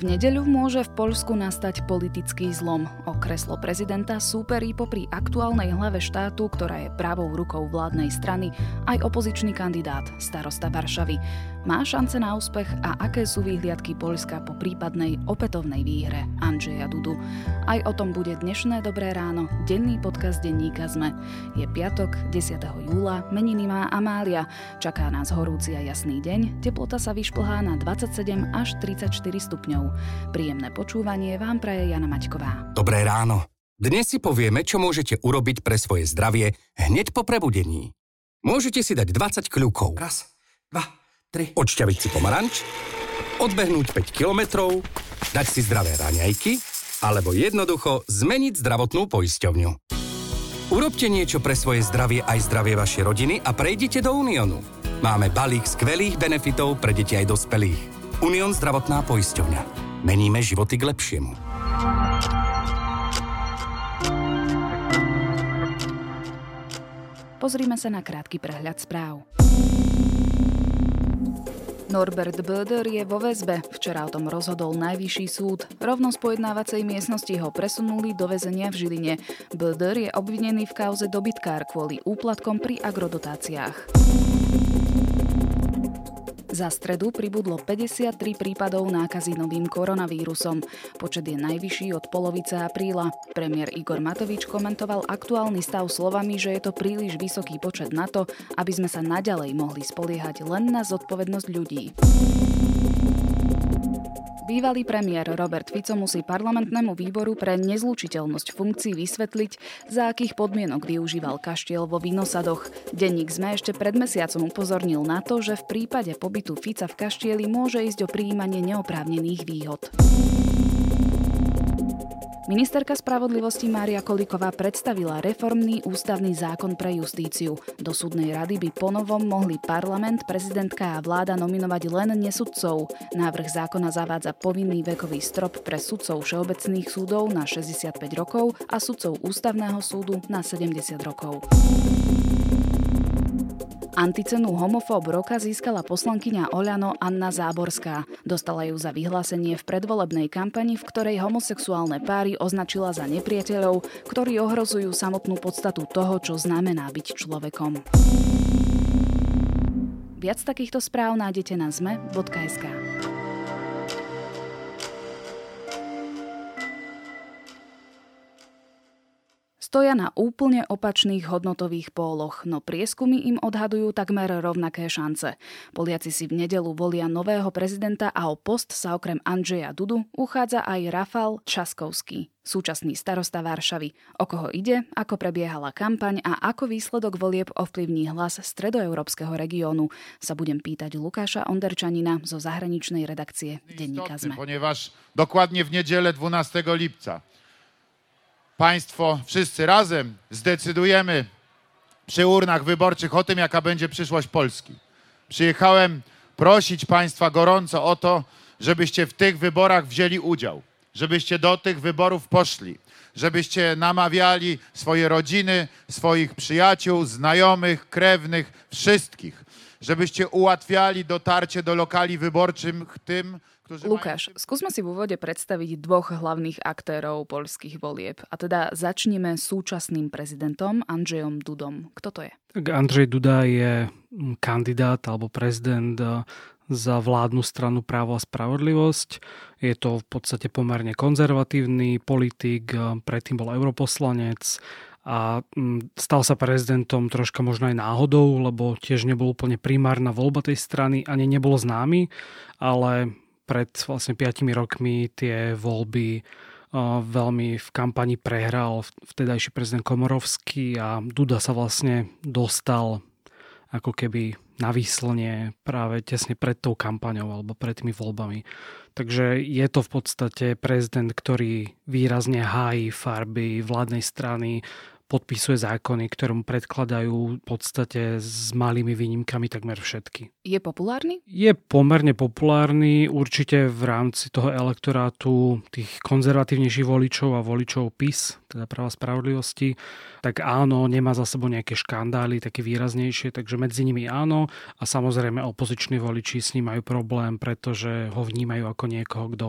V nedeľu môže v Poľsku nastať politický zlom. O kreslo prezidenta súperí popri aktuálnej hlave štátu, ktorá je pravou rukou vládnej strany, aj opozičný kandidát, starosta Varšavy. Má šance na úspech a aké sú výhliadky Poľska po prípadnej opätovnej výhre Andžeja Dudu. Aj o tom bude dnešné Dobré ráno, denný podcast denníka ZME. Je piatok, 10. júla, meniny má Amália. Čaká nás horúci a jasný deň, teplota sa vyšplhá na 27 až 34 stupňov. Príjemné počúvanie vám praje Jana Maťková. Dobré ráno. Dnes si povieme, čo môžete urobiť pre svoje zdravie hneď po prebudení. Môžete si dať 20 kľúkov. Raz, dva, tri. Odšťaviť si pomaranč, odbehnúť 5 kilometrov, dať si zdravé raňajky, alebo jednoducho zmeniť zdravotnú poisťovňu. Urobte niečo pre svoje zdravie aj zdravie vašej rodiny a prejdite do Uniónu. Máme balík skvelých benefitov pre deti aj dospelých. Unión zdravotná poisťovňa. Meníme životy k lepšiemu. Pozrime sa na krátky prehľad správ. Norbert Böder je vo väzbe. Včera o tom rozhodol najvyšší súd. Rovno z pojednávacej miestnosti ho presunuli do väzenia v Žiline. Böder je obvinený v kauze dobytkár kvôli úplatkom pri agrodotáciách. Za stredu pribudlo 53 prípadov nákazy novým koronavírusom. Počet je najvyšší od polovice apríla. Premiér Igor Matovič komentoval aktuálny stav slovami, že je to príliš vysoký počet na to, aby sme sa naďalej mohli spoliehať len na zodpovednosť ľudí. Bývalý premiér Robert Fico musí parlamentnému výboru pre nezlučiteľnosť funkcií vysvetliť, za akých podmienok využíval kaštiel vo Vinosadoch. Denník sme ešte pred mesiacom upozornil na to, že v prípade pobytu Fica v kaštieli môže ísť o príjmanie neoprávnených výhod. Ministerka spravodlivosti Mária Koliková predstavila reformný ústavný zákon pre justíciu. Do súdnej rady by ponovom mohli parlament, prezidentka a vláda nominovať len nesudcov. Návrh zákona zavádza povinný vekový strop pre sudcov všeobecných súdov na 65 rokov a sudcov ústavného súdu na 70 rokov. Anticenu homofób roka získala poslankyňa Oľano Anna Záborská. Dostala ju za vyhlásenie v predvolebnej kampani, v ktorej homosexuálne páry označila za nepriateľov, ktorí ohrozujú samotnú podstatu toho, čo znamená byť človekom. Viac takýchto správ nájdete na zme.sk. stoja na úplne opačných hodnotových póloch, no prieskumy im odhadujú takmer rovnaké šance. Poliaci si v nedelu volia nového prezidenta a o post sa okrem Andžeja Dudu uchádza aj Rafal Časkovský, súčasný starosta Varšavy. O koho ide, ako prebiehala kampaň a ako výsledok volieb ovplyvní hlas stredoeurópskeho regiónu, sa budem pýtať Lukáša Onderčanina zo zahraničnej redakcie denníka ZME. Ponieważ dokładnie w niedzielę 12 lipca Państwo wszyscy razem zdecydujemy przy urnach wyborczych o tym, jaka będzie przyszłość Polski. Przyjechałem prosić Państwa gorąco o to, żebyście w tych wyborach wzięli udział, żebyście do tych wyborów poszli, żebyście namawiali swoje rodziny, swoich przyjaciół, znajomych, krewnych, wszystkich, żebyście ułatwiali dotarcie do lokali wyborczych tym, Lukáš, skúsme si v úvode predstaviť dvoch hlavných aktérov poľských volieb. A teda začneme súčasným prezidentom Andrzejom Dudom. Kto to je? Tak Andrzej Duda je mm, kandidát alebo prezident e, za vládnu stranu Právo a spravodlivosť. Je to v podstate pomerne konzervatívny politik, e, predtým bol europoslanec a mm, stal sa prezidentom troška možno aj náhodou, lebo tiež nebol úplne primárna voľba tej strany, ani nebol známy, ale pred vlastne 5 rokmi tie voľby veľmi v kampani prehral vtedajší prezident Komorovský a Duda sa vlastne dostal ako keby na výslnie práve tesne pred tou kampaňou alebo pred tými voľbami. Takže je to v podstate prezident, ktorý výrazne hájí farby vládnej strany, podpisuje zákony, ktoré mu predkladajú v podstate s malými výnimkami takmer všetky. Je populárny? Je pomerne populárny, určite v rámci toho elektorátu tých konzervatívnejších voličov a voličov PIS, teda práva spravodlivosti, tak áno, nemá za sebou nejaké škandály také výraznejšie, takže medzi nimi áno a samozrejme opoziční voliči s ním majú problém, pretože ho vnímajú ako niekoho, kto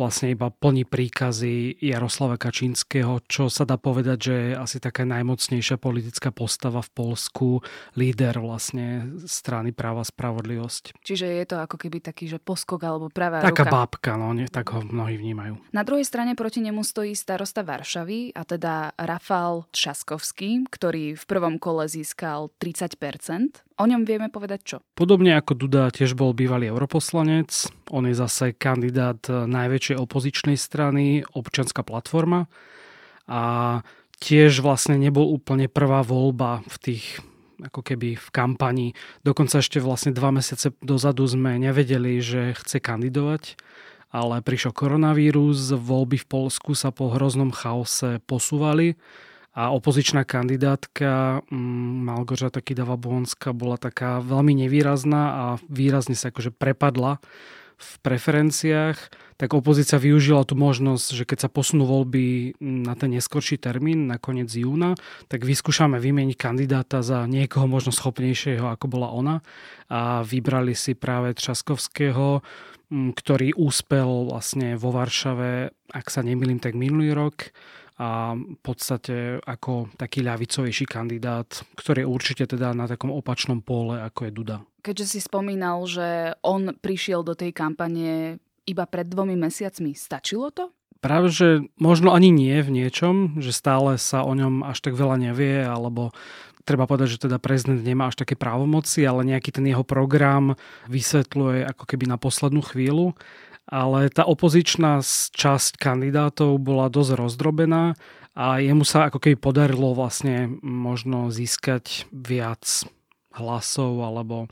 vlastne iba plní príkazy Jaroslava Kačínskeho, čo sa dá povedať, že je asi taká najmocnejšia politická postava v Polsku, líder vlastne strany práva spravodlivosť. Čiže je to ako keby taký, že poskok alebo pravá Taká ruka. bábka, no, nie, tak ho mnohí vnímajú. Na druhej strane proti nemu stojí starosta Varšavy, a teda Rafal Třaskovský, ktorý v prvom kole získal 30%. O ňom vieme povedať čo? Podobne ako Duda tiež bol bývalý europoslanec, on je zase kandidát najväčšej opozičnej strany, občianská platforma a tiež vlastne nebol úplne prvá voľba v tých ako keby v kampani. Dokonca ešte vlastne dva mesiace dozadu sme nevedeli, že chce kandidovať, ale prišiel koronavírus, voľby v Polsku sa po hroznom chaose posúvali a opozičná kandidátka mm, Malgorzata Kidava-Bohonská bola taká veľmi nevýrazná a výrazne sa akože prepadla v preferenciách, tak opozícia využila tú možnosť, že keď sa posunú voľby na ten neskorší termín, na koniec júna, tak vyskúšame vymeniť kandidáta za niekoho možno schopnejšieho, ako bola ona. A vybrali si práve Třaskovského, mm, ktorý úspel vlastne vo Varšave, ak sa nemýlim, tak minulý rok a v podstate ako taký ľavicovejší kandidát, ktorý je určite teda na takom opačnom pole, ako je Duda. Keďže si spomínal, že on prišiel do tej kampane iba pred dvomi mesiacmi, stačilo to? Práve, že možno ani nie v niečom, že stále sa o ňom až tak veľa nevie, alebo treba povedať, že teda prezident nemá až také právomoci, ale nejaký ten jeho program vysvetľuje ako keby na poslednú chvíľu ale tá opozičná časť kandidátov bola dosť rozdrobená a jemu sa ako keby podarilo vlastne možno získať viac hlasov alebo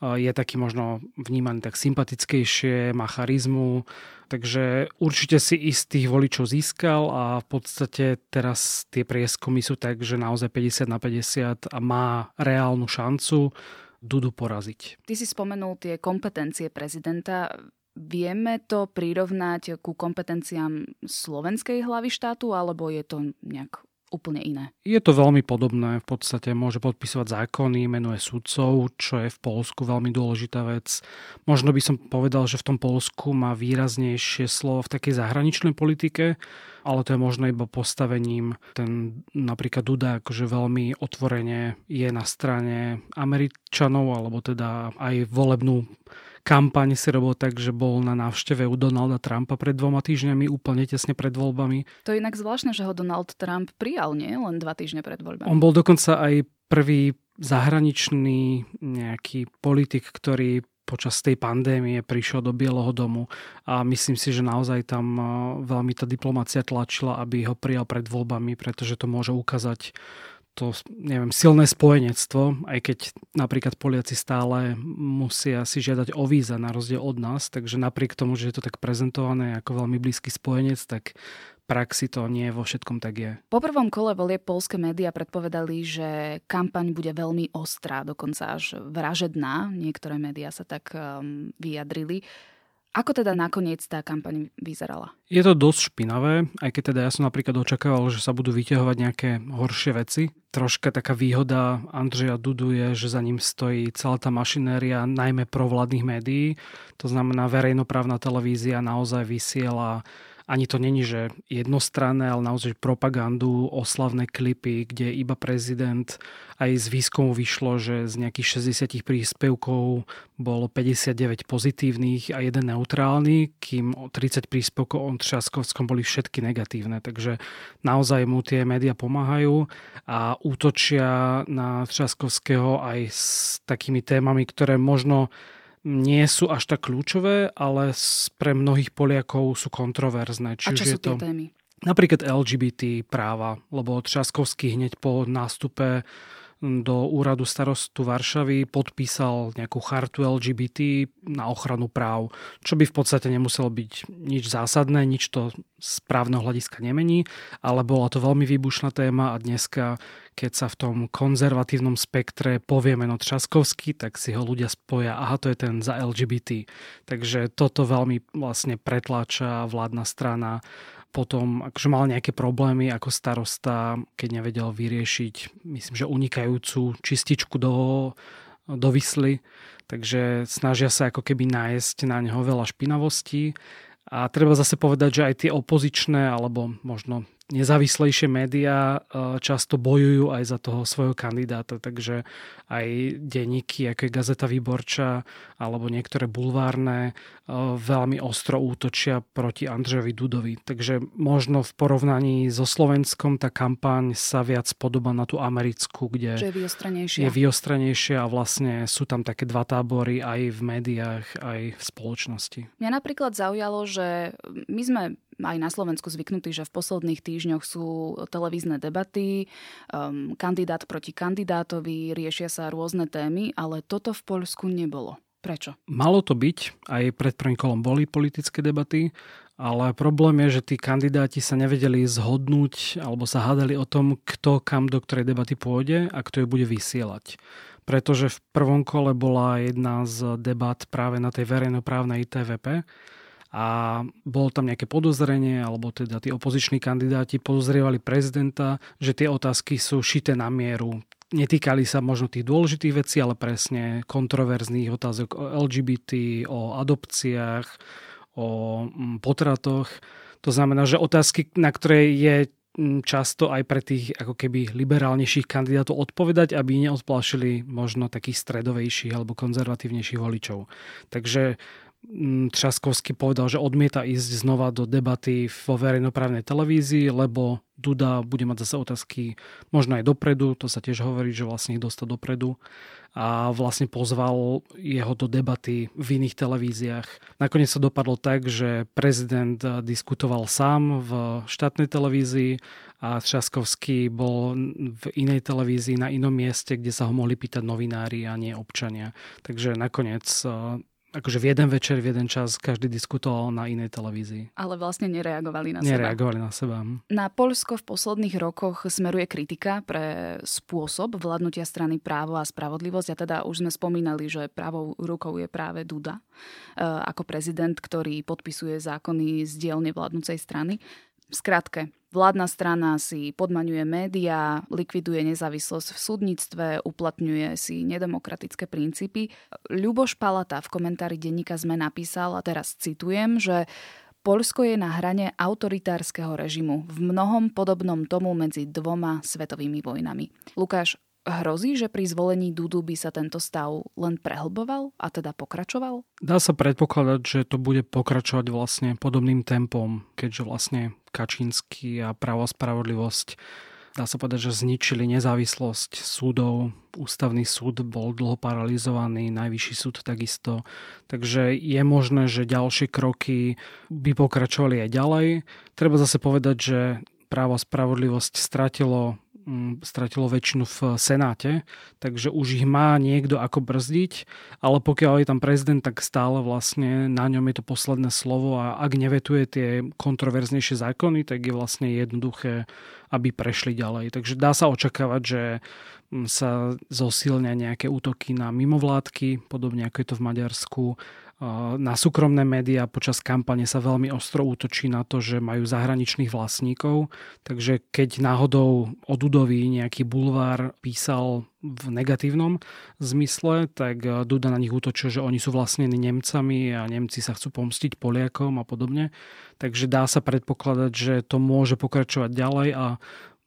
e, je taký možno vnímaný tak sympatickejšie, má charizmu, takže určite si istých voličov získal a v podstate teraz tie prieskumy sú tak, že naozaj 50 na 50 a má reálnu šancu Dudu poraziť. Ty si spomenul tie kompetencie prezidenta. Vieme to prirovnať ku kompetenciám slovenskej hlavy štátu, alebo je to nejak úplne iné? Je to veľmi podobné. V podstate môže podpisovať zákony, menuje sudcov, čo je v Polsku veľmi dôležitá vec. Možno by som povedal, že v tom Polsku má výraznejšie slovo v takej zahraničnej politike, ale to je možno iba postavením. Ten napríklad Duda akože veľmi otvorene je na strane Američanov, alebo teda aj volebnú kampaň si robil tak, že bol na návšteve u Donalda Trumpa pred dvoma týždňami, úplne tesne pred voľbami. To je inak zvláštne, že ho Donald Trump prijal, nie? Len dva týždne pred voľbami. On bol dokonca aj prvý zahraničný nejaký politik, ktorý počas tej pandémie prišiel do Bieleho domu a myslím si, že naozaj tam veľmi tá diplomácia tlačila, aby ho prijal pred voľbami, pretože to môže ukázať to, neviem, silné spojenectvo, aj keď napríklad Poliaci stále musia si žiadať o víza na rozdiel od nás, takže napriek tomu, že je to tak prezentované ako veľmi blízky spojenec, tak praxi to nie vo všetkom tak je. Po prvom kole volie polské médiá predpovedali, že kampaň bude veľmi ostrá, dokonca až vražedná. Niektoré médiá sa tak um, vyjadrili. Ako teda nakoniec tá kampaň vyzerala? Je to dosť špinavé, aj keď teda ja som napríklad očakával, že sa budú vyťahovať nejaké horšie veci. Troška taká výhoda Andreja Dudu je, že za ním stojí celá tá mašinéria, najmä provládnych médií. To znamená, verejnoprávna televízia naozaj vysiela ani to není, že jednostranné, ale naozaj propagandu, oslavné klipy, kde iba prezident aj z výskumu vyšlo, že z nejakých 60 príspevkov bolo 59 pozitívnych a jeden neutrálny, kým 30 príspevkov o Třaskovskom boli všetky negatívne. Takže naozaj mu tie médiá pomáhajú a útočia na Třaskovského aj s takými témami, ktoré možno nie sú až tak kľúčové, ale pre mnohých Poliakov sú kontroverzné. Či A čo sú tie to... témy? Napríklad LGBT práva, lebo Třaskovský hneď po nástupe do úradu starostu Varšavy podpísal nejakú chartu LGBT na ochranu práv, čo by v podstate nemuselo byť nič zásadné, nič to z právneho hľadiska nemení, ale bola to veľmi výbušná téma a dneska, keď sa v tom konzervatívnom spektre povie meno Třaskovský, tak si ho ľudia spoja, aha, to je ten za LGBT. Takže toto veľmi vlastne pretláča vládna strana potom akože mal nejaké problémy ako starosta, keď nevedel vyriešiť, myslím, že unikajúcu čističku do, do Vysly, takže snažia sa ako keby nájsť na neho veľa špinavostí. A treba zase povedať, že aj tie opozičné alebo možno nezávislejšie médiá e, často bojujú aj za toho svojho kandidáta, takže aj denníky, ako je Gazeta Výborča alebo niektoré bulvárne e, veľmi ostro útočia proti Andrejovi Dudovi. Takže možno v porovnaní so Slovenskom tá kampaň sa viac podoba na tú americkú, kde je vyostranejšia. je vyostranejšia a vlastne sú tam také dva tábory aj v médiách, aj v spoločnosti. Mňa napríklad zaujalo, že my sme aj na Slovensku zvyknutí, že v posledných týždňoch sú televízne debaty, um, kandidát proti kandidátovi, riešia sa rôzne témy, ale toto v Poľsku nebolo. Prečo? Malo to byť, aj pred prvým kolom boli politické debaty, ale problém je, že tí kandidáti sa nevedeli zhodnúť alebo sa hádali o tom, kto kam do ktorej debaty pôjde a kto ju bude vysielať. Pretože v prvom kole bola jedna z debat práve na tej verejnoprávnej TVP a bolo tam nejaké podozrenie, alebo teda tí opoziční kandidáti podozrievali prezidenta, že tie otázky sú šité na mieru. Netýkali sa možno tých dôležitých vecí, ale presne kontroverzných otázok o LGBT, o adopciách, o mm, potratoch. To znamená, že otázky, na ktoré je mm, často aj pre tých ako keby liberálnejších kandidátov odpovedať, aby neodplašili možno takých stredovejších alebo konzervatívnejších voličov. Takže Třaskovský povedal, že odmieta ísť znova do debaty vo verejnoprávnej televízii, lebo Duda bude mať zase otázky možno aj dopredu, to sa tiež hovorí, že vlastne ich dostať dopredu a vlastne pozval jeho do debaty v iných televíziách. Nakoniec sa dopadlo tak, že prezident diskutoval sám v štátnej televízii a Třaskovský bol v inej televízii na inom mieste, kde sa ho mohli pýtať novinári a nie občania. Takže nakoniec akože v jeden večer, v jeden čas každý diskutoval na inej televízii. Ale vlastne nereagovali na seba. Nereagovali na seba. Na Polsko v posledných rokoch smeruje kritika pre spôsob vládnutia strany právo a spravodlivosť. A teda už sme spomínali, že pravou rukou je práve Duda e, ako prezident, ktorý podpisuje zákony z dielne vládnucej strany. V skratke, vládna strana si podmaňuje médiá, likviduje nezávislosť v súdnictve, uplatňuje si nedemokratické princípy. Ľuboš Palata v komentári denníka sme napísal, a teraz citujem, že Polsko je na hrane autoritárskeho režimu, v mnohom podobnom tomu medzi dvoma svetovými vojnami. Lukáš, Hrozí, že pri zvolení Dudu by sa tento stav len prehlboval a teda pokračoval? Dá sa predpokladať, že to bude pokračovať vlastne podobným tempom, keďže vlastne Kačínsky a právo a spravodlivosť dá sa povedať, že zničili nezávislosť súdov. Ústavný súd bol dlho paralizovaný, najvyšší súd takisto. Takže je možné, že ďalšie kroky by pokračovali aj ďalej. Treba zase povedať, že právo a spravodlivosť stratilo stratilo väčšinu v Senáte, takže už ich má niekto ako brzdiť, ale pokiaľ je tam prezident, tak stále vlastne na ňom je to posledné slovo a ak nevetuje tie kontroverznejšie zákony, tak je vlastne jednoduché, aby prešli ďalej. Takže dá sa očakávať, že sa zosilňa nejaké útoky na mimovládky, podobne ako je to v Maďarsku, na súkromné médiá počas kampane sa veľmi ostro útočí na to, že majú zahraničných vlastníkov, takže keď náhodou o Dudovi nejaký bulvár písal v negatívnom zmysle, tak Duda na nich útočil, že oni sú vlastnení Nemcami a Nemci sa chcú pomstiť Poliakom a podobne. Takže dá sa predpokladať, že to môže pokračovať ďalej a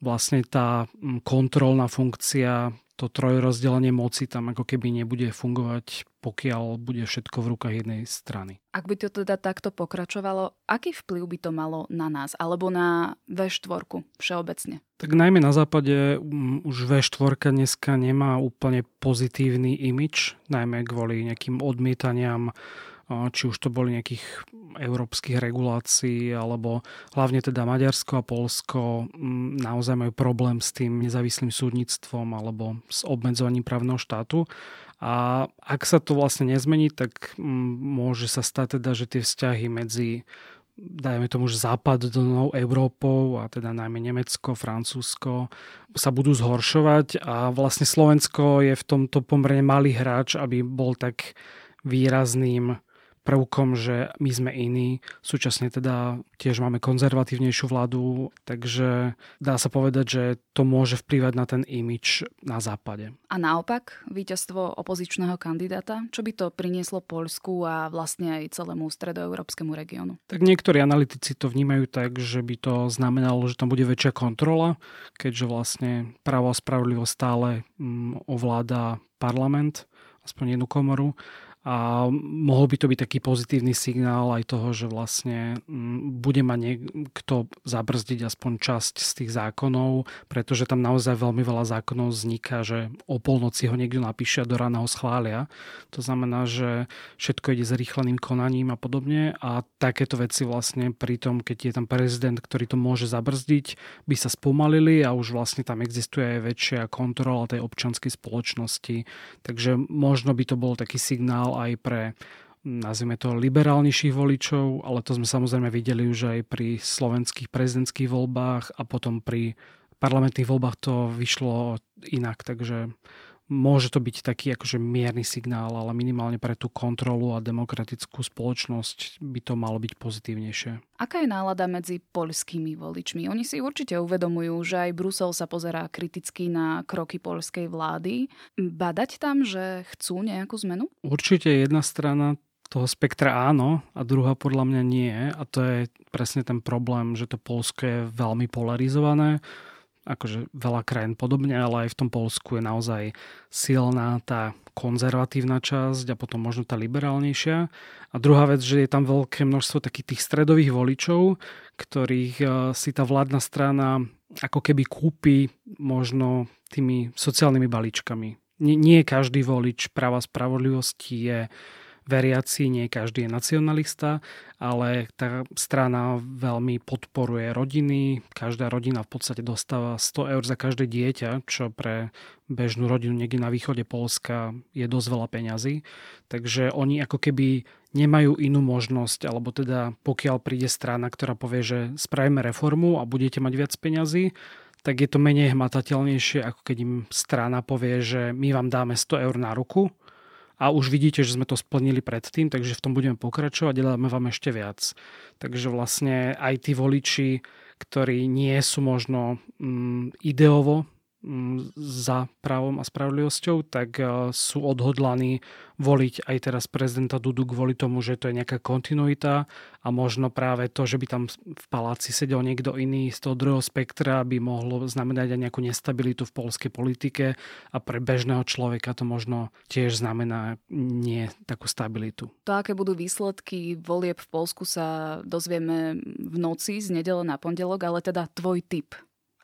vlastne tá kontrolná funkcia to trojrozdelenie moci tam ako keby nebude fungovať, pokiaľ bude všetko v rukách jednej strany. Ak by to teda takto pokračovalo, aký vplyv by to malo na nás alebo na V4 všeobecne? Tak najmä na západe um, už V4 dneska nemá úplne pozitívny imič, najmä kvôli nejakým odmietaniam či už to boli nejakých európskych regulácií, alebo hlavne teda Maďarsko a Polsko naozaj majú problém s tým nezávislým súdnictvom alebo s obmedzovaním právneho štátu. A ak sa to vlastne nezmení, tak môže sa stať teda, že tie vzťahy medzi dajme tomu, že západnou Európou a teda najmä Nemecko, Francúzsko sa budú zhoršovať a vlastne Slovensko je v tomto pomerne malý hráč, aby bol tak výrazným prvkom, že my sme iní. Súčasne teda tiež máme konzervatívnejšiu vládu, takže dá sa povedať, že to môže vplývať na ten imič na západe. A naopak, víťazstvo opozičného kandidáta, čo by to prinieslo Poľsku a vlastne aj celému stredoeurópskemu regiónu? Tak niektorí analytici to vnímajú tak, že by to znamenalo, že tam bude väčšia kontrola, keďže vlastne právo a spravodlivosť stále mm, ovláda parlament, aspoň jednu komoru a mohol by to byť taký pozitívny signál aj toho, že vlastne mm, bude mať niekto zabrzdiť aspoň časť z tých zákonov, pretože tam naozaj veľmi veľa zákonov vzniká, že o polnoci ho niekto napíše a do rána ho schvália. To znamená, že všetko ide s rýchleným konaním a podobne a takéto veci vlastne pri tom, keď je tam prezident, ktorý to môže zabrzdiť, by sa spomalili a už vlastne tam existuje aj väčšia kontrola tej občanskej spoločnosti. Takže možno by to bol taký signál aj pre nazvime to liberálnejších voličov, ale to sme samozrejme videli už aj pri slovenských prezidentských voľbách a potom pri parlamentných voľbách to vyšlo inak, takže môže to byť taký akože mierny signál, ale minimálne pre tú kontrolu a demokratickú spoločnosť by to malo byť pozitívnejšie. Aká je nálada medzi poľskými voličmi? Oni si určite uvedomujú, že aj Brusel sa pozerá kriticky na kroky poľskej vlády. Badať tam, že chcú nejakú zmenu? Určite jedna strana toho spektra áno a druhá podľa mňa nie. A to je presne ten problém, že to Polsko je veľmi polarizované akože veľa krajín podobne, ale aj v tom Polsku je naozaj silná tá konzervatívna časť a potom možno tá liberálnejšia. A druhá vec, že je tam veľké množstvo takých tých stredových voličov, ktorých e, si tá vládna strana ako keby kúpi možno tými sociálnymi balíčkami. Nie, nie každý volič práva spravodlivosti je veriaci, nie každý je nacionalista, ale tá strana veľmi podporuje rodiny. Každá rodina v podstate dostáva 100 eur za každé dieťa, čo pre bežnú rodinu niekde na východe Polska je dosť veľa peňazí. Takže oni ako keby nemajú inú možnosť, alebo teda pokiaľ príde strana, ktorá povie, že spravíme reformu a budete mať viac peňazí, tak je to menej hmatateľnejšie, ako keď im strana povie, že my vám dáme 100 eur na ruku, a už vidíte, že sme to splnili predtým, takže v tom budeme pokračovať a dáme vám ešte viac. Takže vlastne aj tí voliči, ktorí nie sú možno mm, ideovo za právom a spravodlivosťou, tak e, sú odhodlaní voliť aj teraz prezidenta Dudu kvôli tomu, že to je nejaká kontinuita a možno práve to, že by tam v paláci sedel niekto iný z toho druhého spektra by mohlo znamenať aj nejakú nestabilitu v polskej politike a pre bežného človeka to možno tiež znamená nie takú stabilitu. To, aké budú výsledky volieb v Polsku sa dozvieme v noci z nedele na pondelok, ale teda tvoj typ,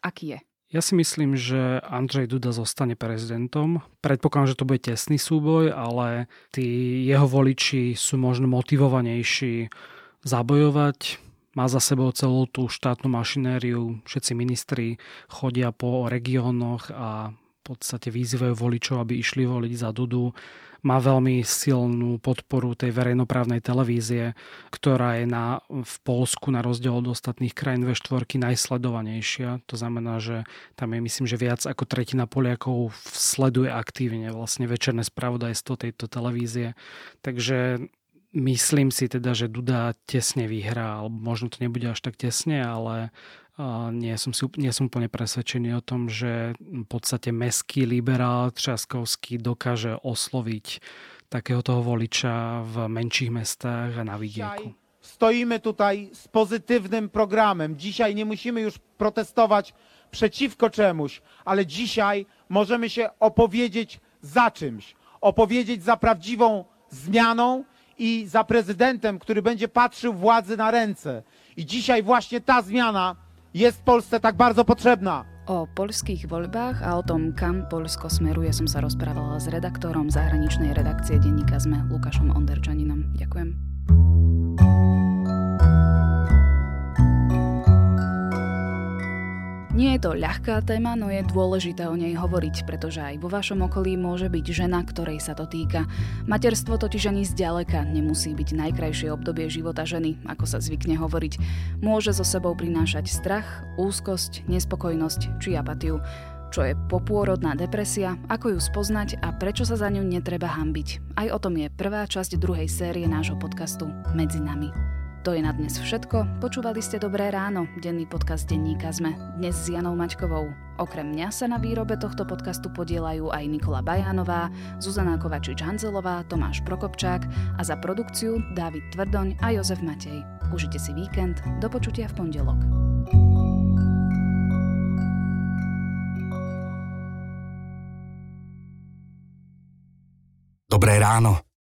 aký je? Ja si myslím, že Andrej Duda zostane prezidentom. Predpokladám, že to bude tesný súboj, ale tí jeho voliči sú možno motivovanejší zabojovať. Má za sebou celú tú štátnu mašinériu, všetci ministri chodia po regiónoch a podstate vyzývajú voličov, aby išli voliť za Dudu má veľmi silnú podporu tej verejnoprávnej televízie, ktorá je na, v Polsku na rozdiel od ostatných krajín ve štvorky najsledovanejšia. To znamená, že tam je myslím, že viac ako tretina Poliakov sleduje aktívne vlastne večerné spravodajstvo tejto televízie. Takže myslím si teda, že Duda tesne vyhrá, alebo možno to nebude až tak tesne, ale nie som, si, nie som úplne presvedčený o tom, že v podstate meský liberál Třaskovský dokáže osloviť takého toho voliča v menších mestách a na vidieku. Stoimy tutaj z pozytywnym programem. Dzisiaj nie musimy już protestować przeciwko czemuś, ale dzisiaj możemy się opowiedzieć za czymś. Opowiedzieć za prawdziwą zmianą i za prezydentem, który będzie patrzył władzy na ręce. I dzisiaj właśnie ta zmiana jest Polsce tak bardzo potrzebna. O poľských voľbách a o tom, kam Polsko smeruje, som sa rozprávala s redaktorom zahraničnej redakcie denníka ZME Lukášom Onderčaninom. Ďakujem. Nie je to ľahká téma, no je dôležité o nej hovoriť, pretože aj vo vašom okolí môže byť žena, ktorej sa to týka. Materstvo totiž ani zďaleka nemusí byť najkrajšie obdobie života ženy, ako sa zvykne hovoriť. Môže so sebou prinášať strach, úzkosť, nespokojnosť či apatiu. Čo je popôrodná depresia, ako ju spoznať a prečo sa za ňu netreba hambiť. Aj o tom je prvá časť druhej série nášho podcastu Medzi nami. To je na dnes všetko. Počúvali ste Dobré ráno, denný podcast denníka ZME. Dnes s Janou Maťkovou. Okrem mňa sa na výrobe tohto podcastu podielajú aj Nikola Bajánová, Zuzana Kovačič-Hanzelová, Tomáš Prokopčák a za produkciu Dávid Tvrdoň a Jozef Matej. Užite si víkend, do počutia v pondelok. Dobré ráno.